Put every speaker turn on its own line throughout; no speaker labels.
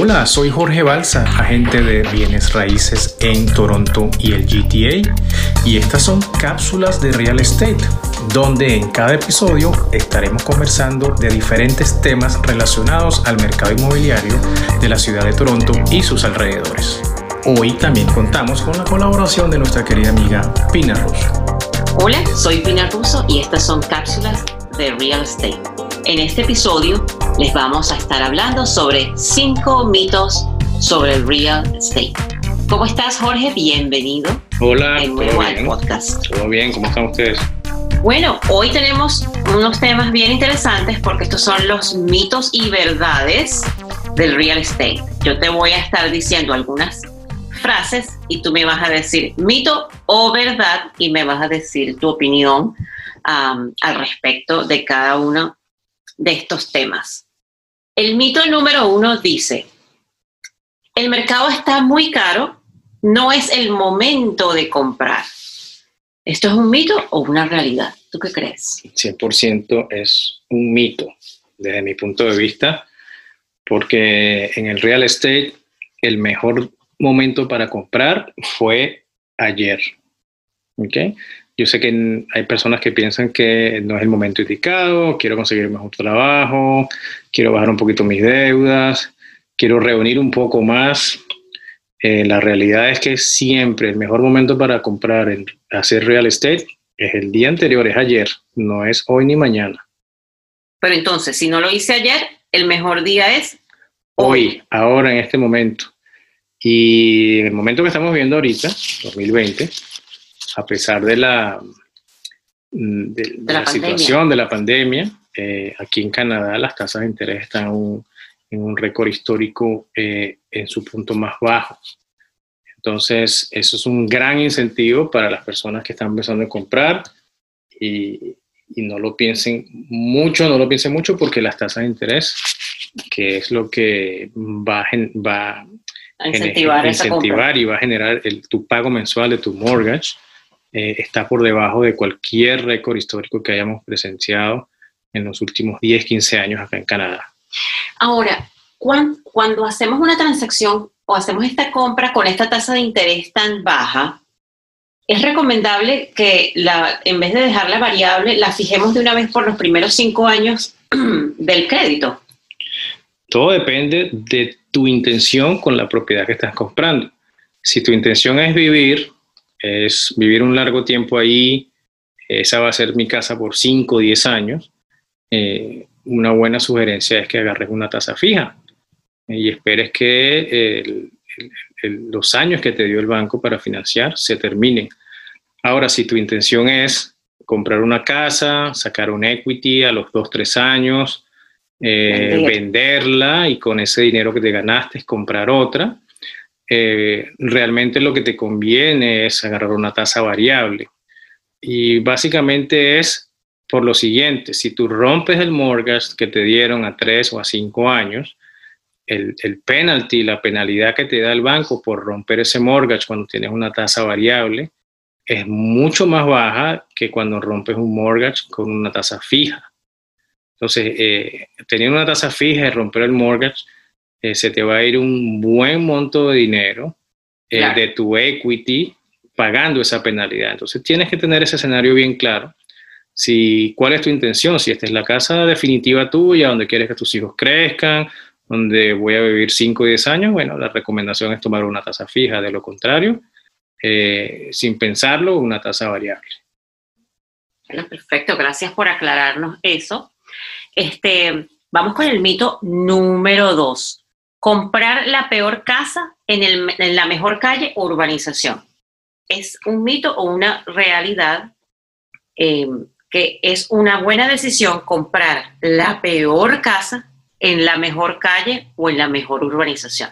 Hola, soy Jorge Balsa, agente de bienes raíces en Toronto y el GTA, y estas son cápsulas de real estate, donde en cada episodio estaremos conversando de diferentes temas relacionados al mercado inmobiliario de la ciudad de Toronto y sus alrededores. Hoy también contamos con la colaboración de nuestra querida amiga Pina Russo.
Hola, soy Pina Russo y estas son cápsulas de real estate. En este episodio les vamos a estar hablando sobre cinco mitos sobre el real estate. ¿Cómo estás, Jorge? Bienvenido.
Hola,
de nuevo al podcast.
Todo bien, ¿cómo están ustedes?
Bueno, hoy tenemos unos temas bien interesantes porque estos son los mitos y verdades del real estate. Yo te voy a estar diciendo algunas frases y tú me vas a decir mito o verdad y me vas a decir tu opinión um, al respecto de cada uno de estos temas. El mito número uno dice, el mercado está muy caro, no es el momento de comprar. ¿Esto es un mito o una realidad? ¿Tú qué crees?
100% es un mito desde mi punto de vista, porque en el real estate el mejor momento para comprar fue ayer. ¿okay? Yo sé que hay personas que piensan que no es el momento indicado, quiero conseguir mejor trabajo, quiero bajar un poquito mis deudas, quiero reunir un poco más. Eh, la realidad es que siempre el mejor momento para comprar, en, hacer real estate, es el día anterior, es ayer, no es hoy ni mañana.
Pero entonces, si no lo hice ayer, el mejor día es
hoy, hoy ahora, en este momento. Y en el momento que estamos viendo ahorita, 2020, a pesar de la, mm, de, la, situación de la pandemia, eh, aquí en Canadá las tasas de interés están en un récord histórico eh, en su punto más bajo. Entonces, eso es un gran incentivo para las personas que están empezando a comprar y, y no lo piensen mucho, no lo piensen mucho porque las tasas de interés, que es lo que va, va
a incentivar,
incentivar y va a generar el, tu pago mensual de tu mortgage, eh, está por debajo de cualquier récord histórico que hayamos presenciado en los últimos 10, 15 años acá en Canadá.
Ahora, cuando, cuando hacemos una transacción o hacemos esta compra con esta tasa de interés tan baja, es recomendable que la, en vez de dejarla variable, la fijemos de una vez por los primeros cinco años del crédito.
Todo depende de tu intención con la propiedad que estás comprando. Si tu intención es vivir, es vivir un largo tiempo ahí, esa va a ser mi casa por 5 o 10 años, eh, una buena sugerencia es que agarres una tasa fija y esperes que los años que te dio el banco para financiar se terminen. Ahora, si tu intención es comprar una casa, sacar un equity a los 2, 3 años, eh, venderla y con ese dinero que te ganaste comprar otra. Eh, realmente lo que te conviene es agarrar una tasa variable. Y básicamente es por lo siguiente, si tú rompes el mortgage que te dieron a tres o a cinco años, el, el penalty, la penalidad que te da el banco por romper ese mortgage cuando tienes una tasa variable, es mucho más baja que cuando rompes un mortgage con una tasa fija. Entonces, eh, teniendo una tasa fija y romper el mortgage, eh, se te va a ir un buen monto de dinero eh, de tu equity pagando esa penalidad. Entonces, tienes que tener ese escenario bien claro. Si, ¿Cuál es tu intención? Si esta es la casa definitiva tuya, donde quieres que tus hijos crezcan, donde voy a vivir 5 o 10 años, bueno, la recomendación es tomar una tasa fija. De lo contrario, sin pensarlo, una tasa variable.
Bueno, perfecto, gracias por aclararnos eso. Este, vamos con el mito número dos. Comprar la peor casa en, la mejor calle o urbanización. ¿Es un mito o una realidad em, que es una buena decisión comprar la peor casa en la mejor calle o en la mejor urbanización?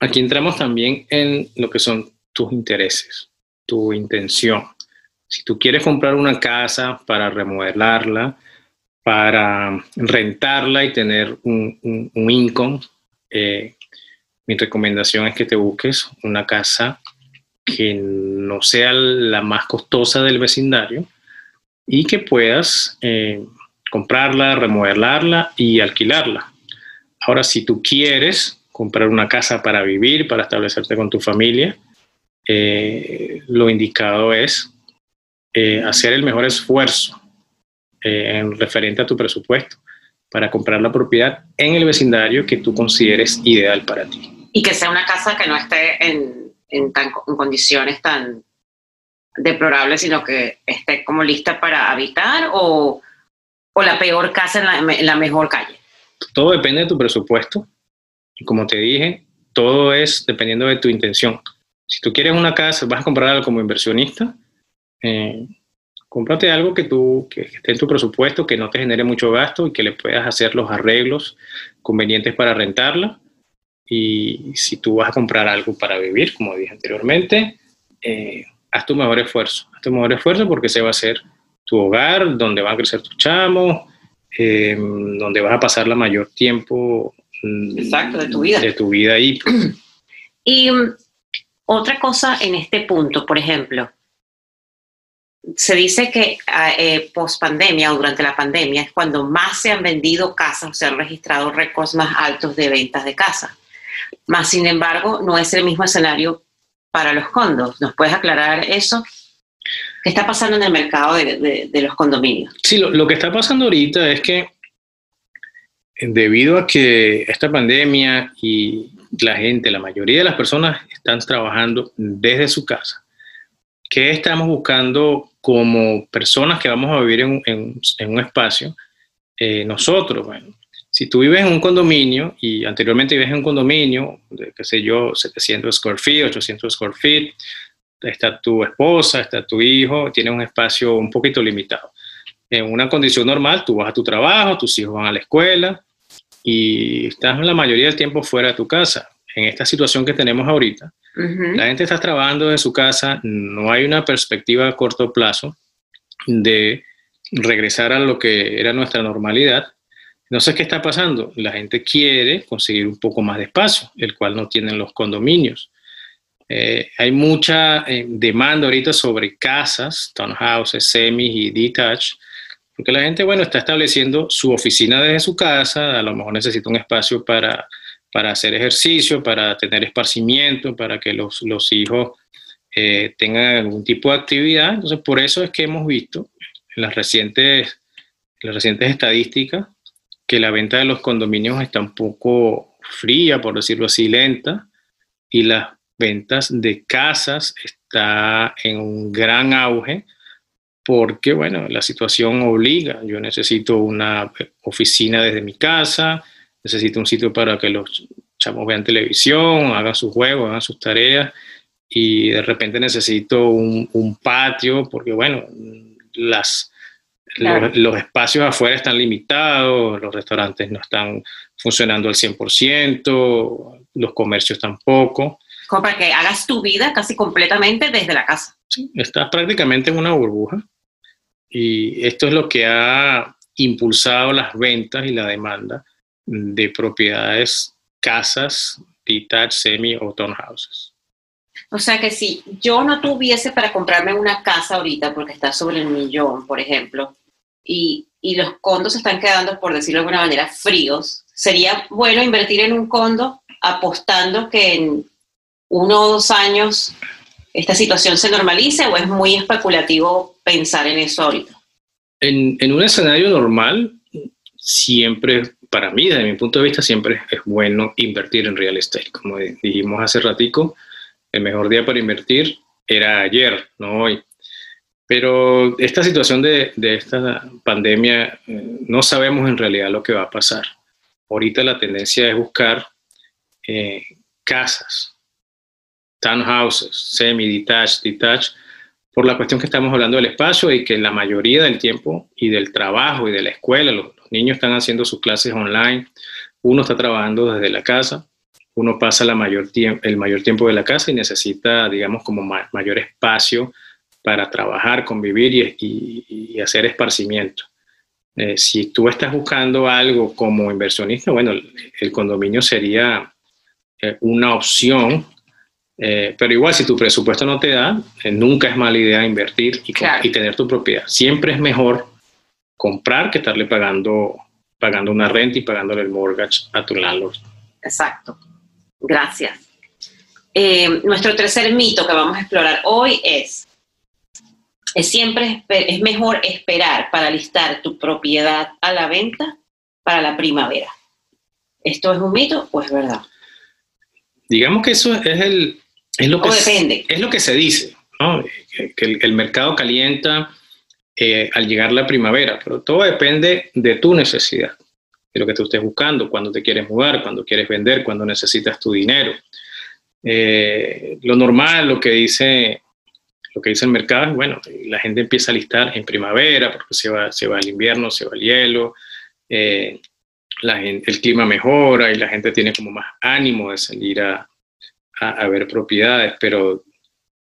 Aquí entramos también en lo que son tus intereses, tu intención. Si tú quieres comprar una casa para remodelarla, para rentarla y tener un, un, income, eh, mi recomendación es que te busques una casa que no sea la más costosa del vecindario y que puedas eh, comprarla, remodelarla y alquilarla. Ahora, si tú quieres comprar una casa para vivir, para establecerte con tu familia, eh, lo indicado es hacer el mejor esfuerzo en referente a tu presupuesto para comprar la propiedad en el vecindario que tú consideres ideal para ti.
Y que sea una casa que no esté en, en, condiciones tan deplorables, sino que esté como lista para habitar o, o la peor casa en la, en la mejor calle.
Todo depende de tu presupuesto. Y como te dije, todo es dependiendo de tu intención. Si tú quieres una casa, vas a comprar algo como inversionista, eh, cómprate algo que, tú, que esté en tu presupuesto, que no te genere mucho gasto y que le puedas hacer los arreglos convenientes para rentarla. Y si tú vas a comprar algo para vivir, como dije anteriormente, eh, haz tu mejor esfuerzo. Haz tu mejor esfuerzo porque ese va a ser tu hogar, donde van a crecer tus chamos, eh, donde vas a pasar la mayor tiempo
mm, Exacto, de tu vida.
De tu vida ahí.
Y otra cosa en este punto, por ejemplo, se dice que ah, eh, post pandemia o durante la pandemia es cuando más se han vendido casas o se han registrado récords más altos de ventas de casas. Más sin embargo, no es el mismo escenario para los condos. ¿Nos puedes aclarar eso? ¿Qué está pasando en el mercado de, los condominios?
Sí, lo, que está pasando ahorita es que debido a que esta pandemia y la gente, la mayoría de las personas están trabajando desde su casa. ¿Qué estamos buscando como personas que vamos a vivir en, un espacio? Eh, nosotros, bueno, si tú vives en un condominio y anteriormente vives en un condominio de, qué sé yo, 700 square feet, 800 square feet, está tu esposa, está tu hijo, tiene un espacio un poquito limitado. En una condición normal, tú vas a tu trabajo, tus hijos van a la escuela y estás la mayoría del tiempo fuera de tu casa en esta situación que tenemos ahorita, la gente está trabajando en su casa, no hay una perspectiva a corto plazo de regresar a lo que era nuestra normalidad. Entonces, ¿qué está pasando? La gente quiere conseguir un poco más de espacio, el cual no tienen los condominios. Eh, hay mucha eh, demanda ahorita sobre casas, townhouses, semis y detached, porque la gente, bueno, está estableciendo su oficina desde su casa, a lo mejor necesita un espacio para para hacer ejercicio, para tener esparcimiento, para que los, los hijos eh, tengan algún tipo de actividad. Entonces, por eso es que hemos visto en las recientes, las recientes estadísticas que la venta de los condominios está un poco fría, por decirlo así, lenta, y las ventas de casas está en un gran auge porque, bueno, la situación obliga. Yo necesito una oficina desde mi casa, necesito un sitio para que los chamos vean televisión, hagan sus juegos, hagan sus tareas y de repente necesito un, patio porque, bueno, las, los, espacios afuera están limitados, los restaurantes no están funcionando al 100%, los comercios tampoco.
Como para que hagas tu vida casi completamente desde la casa.
Sí, estás prácticamente en una burbuja y esto es lo que ha impulsado las ventas y la demanda de propiedades, casas, detached, semi o townhouses.
O sea que si yo no tuviese para comprarme una casa ahorita porque está sobre el millón, por ejemplo, y, y los condos están quedando, por decirlo de alguna manera, fríos, sería bueno invertir en un condo apostando que en uno o dos años esta situación se normalice o es muy especulativo pensar en eso ahorita?
En, en un escenario normal, siempre para mí, desde mi punto de vista, siempre es bueno invertir en real estate. Como dijimos hace ratico, el mejor día para invertir era ayer, no hoy. Pero esta situación de, esta pandemia, eh, no sabemos en realidad lo que va a pasar. Ahorita la tendencia es buscar eh, casas, townhouses, semi-detached, detached, por la cuestión que estamos hablando del espacio y que la mayoría del tiempo y del trabajo y de la escuela, los, niños están haciendo sus clases online, uno está trabajando desde la casa, uno pasa la mayor el mayor tiempo de la casa y necesita, digamos, como mayor espacio para trabajar, convivir y, hacer esparcimiento. Eh, si tú estás buscando algo como inversionista, bueno, el, condominio sería eh, una opción, eh, pero igual si tu presupuesto no te da, nunca es mala idea invertir y, y tener tu propiedad. Siempre es mejor comprar que estarle pagando pagando una renta y pagándole el mortgage a tu landlord.
Exacto. Gracias. Eh, nuestro tercer mito que vamos a explorar hoy es, es siempre es mejor esperar para listar tu propiedad a la venta para la primavera. ¿Esto es un mito o es verdad?
Digamos que eso es, el, es lo que,
depende.
es lo que se dice, que el, mercado calienta eh, al llegar la primavera, pero todo depende de tu necesidad, de lo que tú estés buscando, cuando te quieres mudar, cuando quieres vender, cuando necesitas tu dinero. Eh, lo normal, lo que dice lo que dice el mercado bueno, la gente empieza a listar en primavera porque se va, se va el invierno, se va el hielo, eh, el clima mejora y la gente tiene como más ánimo de salir a, a, ver propiedades, pero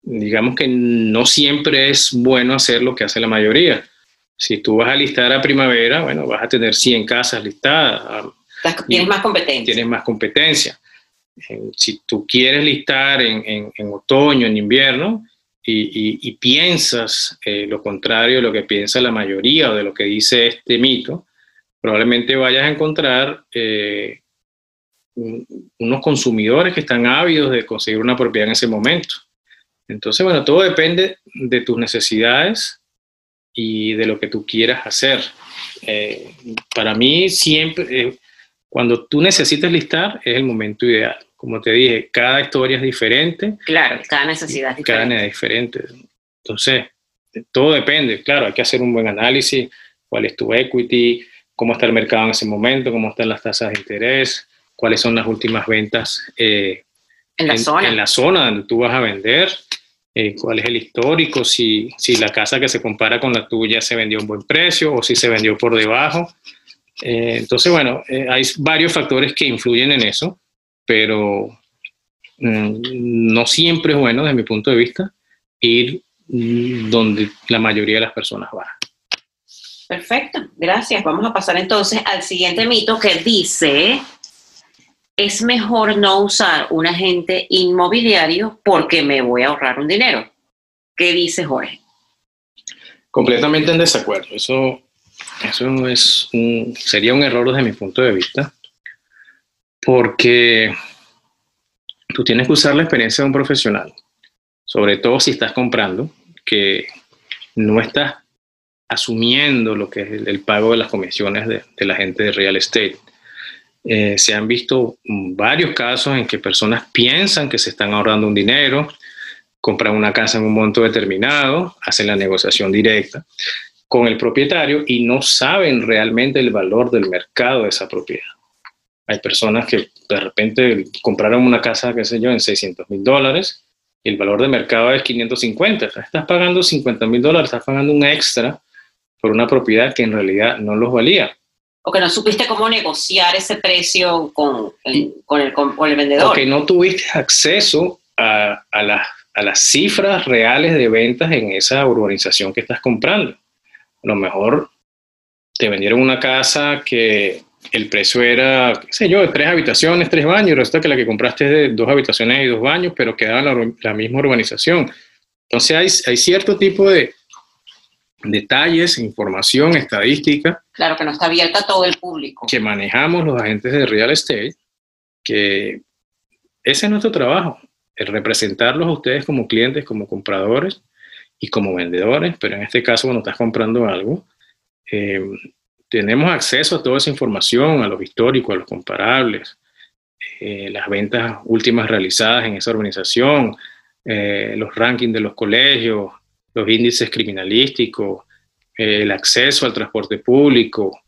digamos que no siempre es bueno hacer lo que hace la mayoría. Si tú vas a listar a primavera, bueno, vas a tener 100 casas listadas.
Tienes más competencia.
Tienes más competencia si tú quieres listar en, otoño, en invierno, y, piensas eh, lo contrario de lo que piensa la mayoría o de lo que dice este mito, probablemente vayas a encontrar eh, unos consumidores que están ávidos de conseguir una propiedad en ese momento. Entonces, bueno, todo depende de tus necesidades y de lo que tú quieras hacer. Eh, para mí, siempre, cuando tú necesitas listar, es el momento ideal. Como te dije, cada historia es diferente.
Claro, cada necesidad es
diferente. Cada necesidad es diferente. Entonces, todo depende. Claro, hay que hacer un buen análisis. ¿Cuál es tu equity? ¿Cómo está el mercado en ese momento? ¿Cómo están las tasas de interés? ¿Cuáles son las últimas ventas
eh, en, la zona.
en la zona donde tú vas a vender? Eh, cuál es el histórico, si, si, la casa que se compara con la tuya se vendió a un buen precio o si se vendió por debajo. Eh, entonces, bueno, eh, hay varios factores que influyen en eso, pero mm, no siempre es bueno, desde mi punto de vista, ir mm, donde la mayoría de las personas van.
Perfecto, gracias. Vamos a pasar entonces al siguiente mito que dice, es mejor no usar un agente inmobiliario porque me voy a ahorrar un dinero. ¿Qué dice Jorge?
Completamente en desacuerdo. Eso eso es sería un error desde mi punto de vista, porque tú tienes que usar la experiencia de un profesional, sobre todo si estás comprando, que no estás asumiendo lo que es el, pago de las comisiones de, la gente de real estate. Eh, se han visto varios casos en que personas piensan que se están ahorrando un dinero, compran una casa en un monto determinado, hacen la negociación directa con el propietario y no saben realmente el valor del mercado de esa propiedad. Hay personas que de repente compraron una casa, qué sé yo, en 600 mil dólares el valor de mercado es 550. Estás pagando 50 mil dólares, estás pagando un extra por una propiedad que en realidad no los valía.
O que no supiste cómo negociar ese precio con el, con el, con el vendedor. O
que no tuviste acceso a, a, a las cifras reales de ventas en esa urbanización que estás comprando a lo mejor te vendieron una casa que el precio era, qué sé yo, de tres habitaciones, tres baños, y resulta que la que compraste es de dos habitaciones y dos baños, pero quedaba en la, misma urbanización. Entonces hay, hay cierto tipo de detalles, información, estadística.
Claro, que no está abierta a todo el público.
Que manejamos los agentes de real estate, que ese es nuestro trabajo, el representarlos a ustedes como clientes, como compradores, y como vendedores, pero en este caso cuando estás comprando algo, eh, tenemos acceso a toda esa información, a los históricos, a los comparables, eh, las ventas últimas realizadas en esa organización, eh, los rankings de los colegios, los índices criminalísticos, el acceso al transporte público,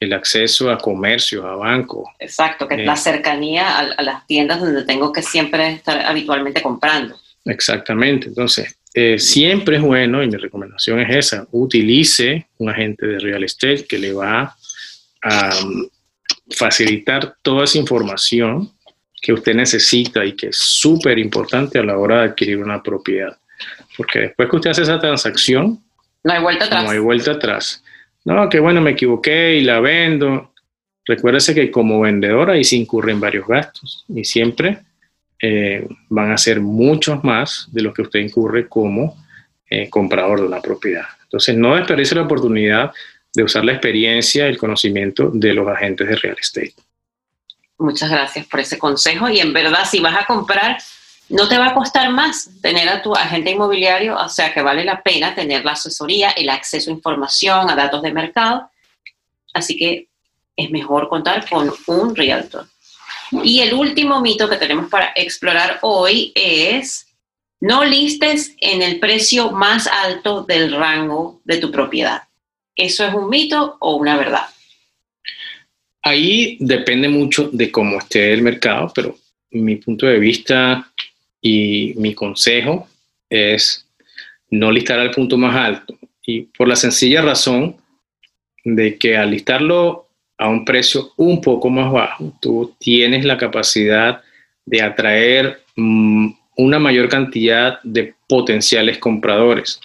el acceso a comercio, a bancos.
Exacto, que es la cercanía a, a, las tiendas donde tengo que siempre estar habitualmente comprando.
Exactamente, entonces eh, siempre es bueno, y mi recomendación es esa, utilice un agente de real estate que le va a um, facilitar toda esa información que usted necesita y que es súper importante a la hora de adquirir una propiedad. Porque después que usted hace esa transacción,
no hay vuelta atrás.
No hay vuelta atrás. No, que bueno, me equivoqué y la vendo. Recuérdese que como vendedor ahí se incurren varios gastos y siempre eh, van a ser muchos más de los que usted incurre como eh, comprador de una propiedad. Entonces, no desperdicie la oportunidad de usar la experiencia, el conocimiento de los agentes de real estate.
Muchas gracias por ese consejo y en verdad si vas a comprar, no te va a costar más tener a tu agente inmobiliario, o sea que vale la pena tener la asesoría, el acceso a información, a datos de mercado. Así que es mejor contar con un realtor. Y el último mito que tenemos para explorar hoy es no listes en el precio más alto del rango de tu propiedad. ¿Eso es un mito o una verdad?
Ahí depende mucho de cómo esté el mercado, pero mi punto de vista y mi consejo es no listar al punto más alto. Y por la sencilla razón de que al listarlo a un precio un poco más bajo, tú tienes la capacidad de atraer mm, una mayor cantidad de potenciales compradores.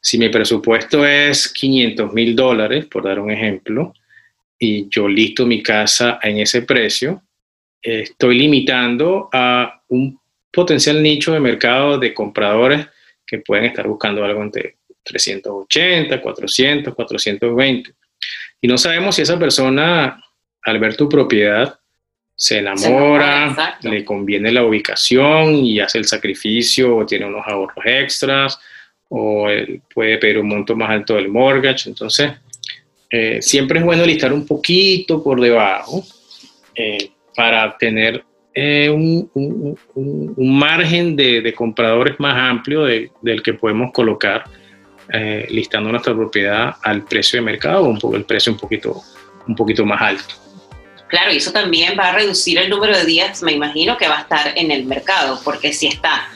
Si mi presupuesto es 500 mil dólares, por dar un ejemplo, y yo listo mi casa en ese precio, estoy limitando a un potencial nicho de mercado de compradores que pueden estar buscando algo entre 380, 400, 420. Y no sabemos si esa persona, al ver tu propiedad, se enamora, le conviene la ubicación y hace el sacrificio o tiene unos ahorros extras o puede pedir un monto más alto del mortgage. Entonces, eh, siempre es bueno listar un poquito por debajo eh, para tener eh, un, margen de, compradores más amplio del que podemos colocar listando nuestra propiedad al precio de mercado o un poco, el precio un poquito, un poquito más alto.
Claro, y eso también va a reducir el número de días, me imagino, que va a estar en el mercado, porque si está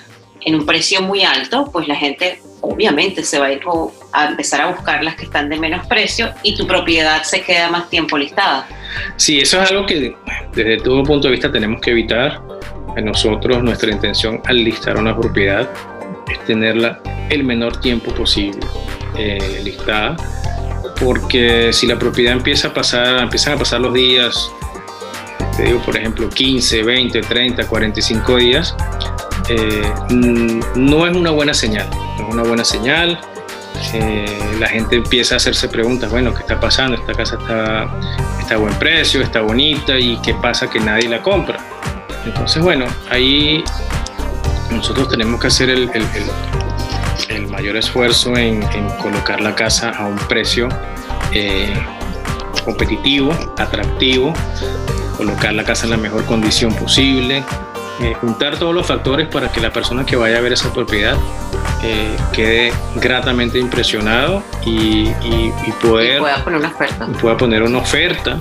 en un precio muy alto, pues la gente obviamente se va a ir a empezar a buscar las que están de menos precio y tu propiedad se queda más tiempo listada.
Sí, eso es algo que desde todo punto de vista tenemos que evitar. Nosotros nuestra intención al listar una propiedad es tenerla el menor tiempo posible eh, listada, porque si la propiedad empieza a pasar, empiezan a pasar los días, te digo, por ejemplo, 15, 20, 30, 45 días, eh, no es una buena señal, no es una buena señal. Eh, la gente empieza a hacerse preguntas, bueno, ¿qué está pasando? Esta casa está, está a buen precio, está bonita y qué pasa que nadie la compra. Entonces, bueno, ahí nosotros tenemos que hacer el, el, mayor esfuerzo en, colocar la casa a un precio eh, competitivo, atractivo, colocar la casa en la mejor condición posible, eh, juntar todos los factores para que la persona que vaya a ver esa propiedad eh, quede gratamente impresionado y, poder,
pueda poner una oferta.
Pueda poner una oferta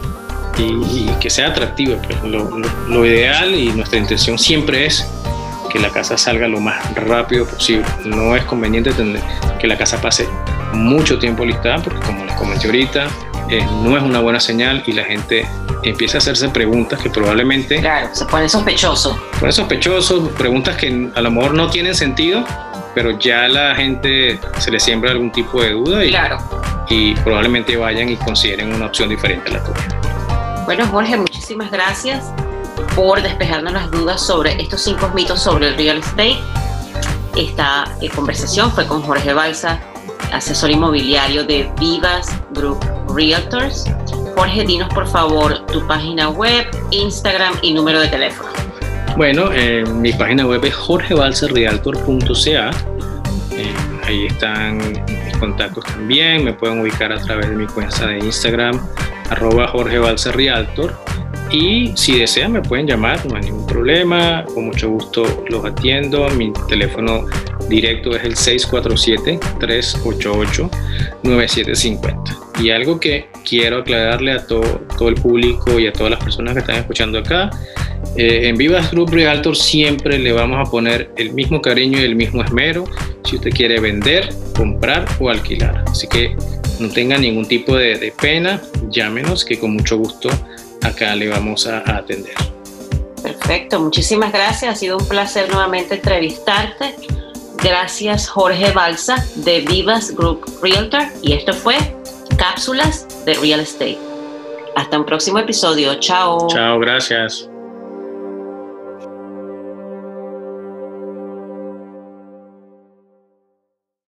y, que sea atractiva. Pues. Lo, ideal y nuestra intención siempre es que la casa salga lo más rápido posible. No es conveniente tener que la casa pase mucho tiempo listada porque como les comenté ahorita, eh, no es una buena señal y la gente empieza a hacerse preguntas que probablemente...
Claro, se pone sospechoso.
Se pone sospechoso, preguntas que a lo mejor no tienen sentido, pero ya la gente se le siembra algún tipo de duda y,
claro.
y probablemente vayan y consideren una opción diferente a la tuya.
Bueno, Jorge, muchísimas gracias por despejarnos las dudas sobre estos cinco mitos sobre el real estate. Esta eh, conversación fue con Jorge Balsa, asesor inmobiliario de Vivas Group Realtors. Jorge, dinos por favor tu página web, Instagram y número de teléfono.
Bueno, eh, mi página web es jorgebalserrealtor.ca. Eh, ahí están mis contactos también. Me pueden ubicar a través de mi cuenta de Instagram, arroba Jorge Y si desean, me pueden llamar, no hay ningún problema. Con mucho gusto los atiendo. Mi teléfono directo es el 647-388-9750. Y algo que quiero aclararle a todo, todo el público y a todas las personas que están escuchando acá, eh, en Vivas Group Realtor siempre le vamos a poner el mismo cariño y el mismo esmero si usted quiere vender, comprar o alquilar. Así que no tenga ningún tipo de, pena, llámenos que con mucho gusto acá le vamos a, a atender.
Perfecto, muchísimas gracias. Ha sido un placer nuevamente entrevistarte. Gracias Jorge Balsa de Vivas Group Realtor y esto fue Cápsulas de Real Estate. Hasta un próximo episodio. Chao.
Chao, gracias.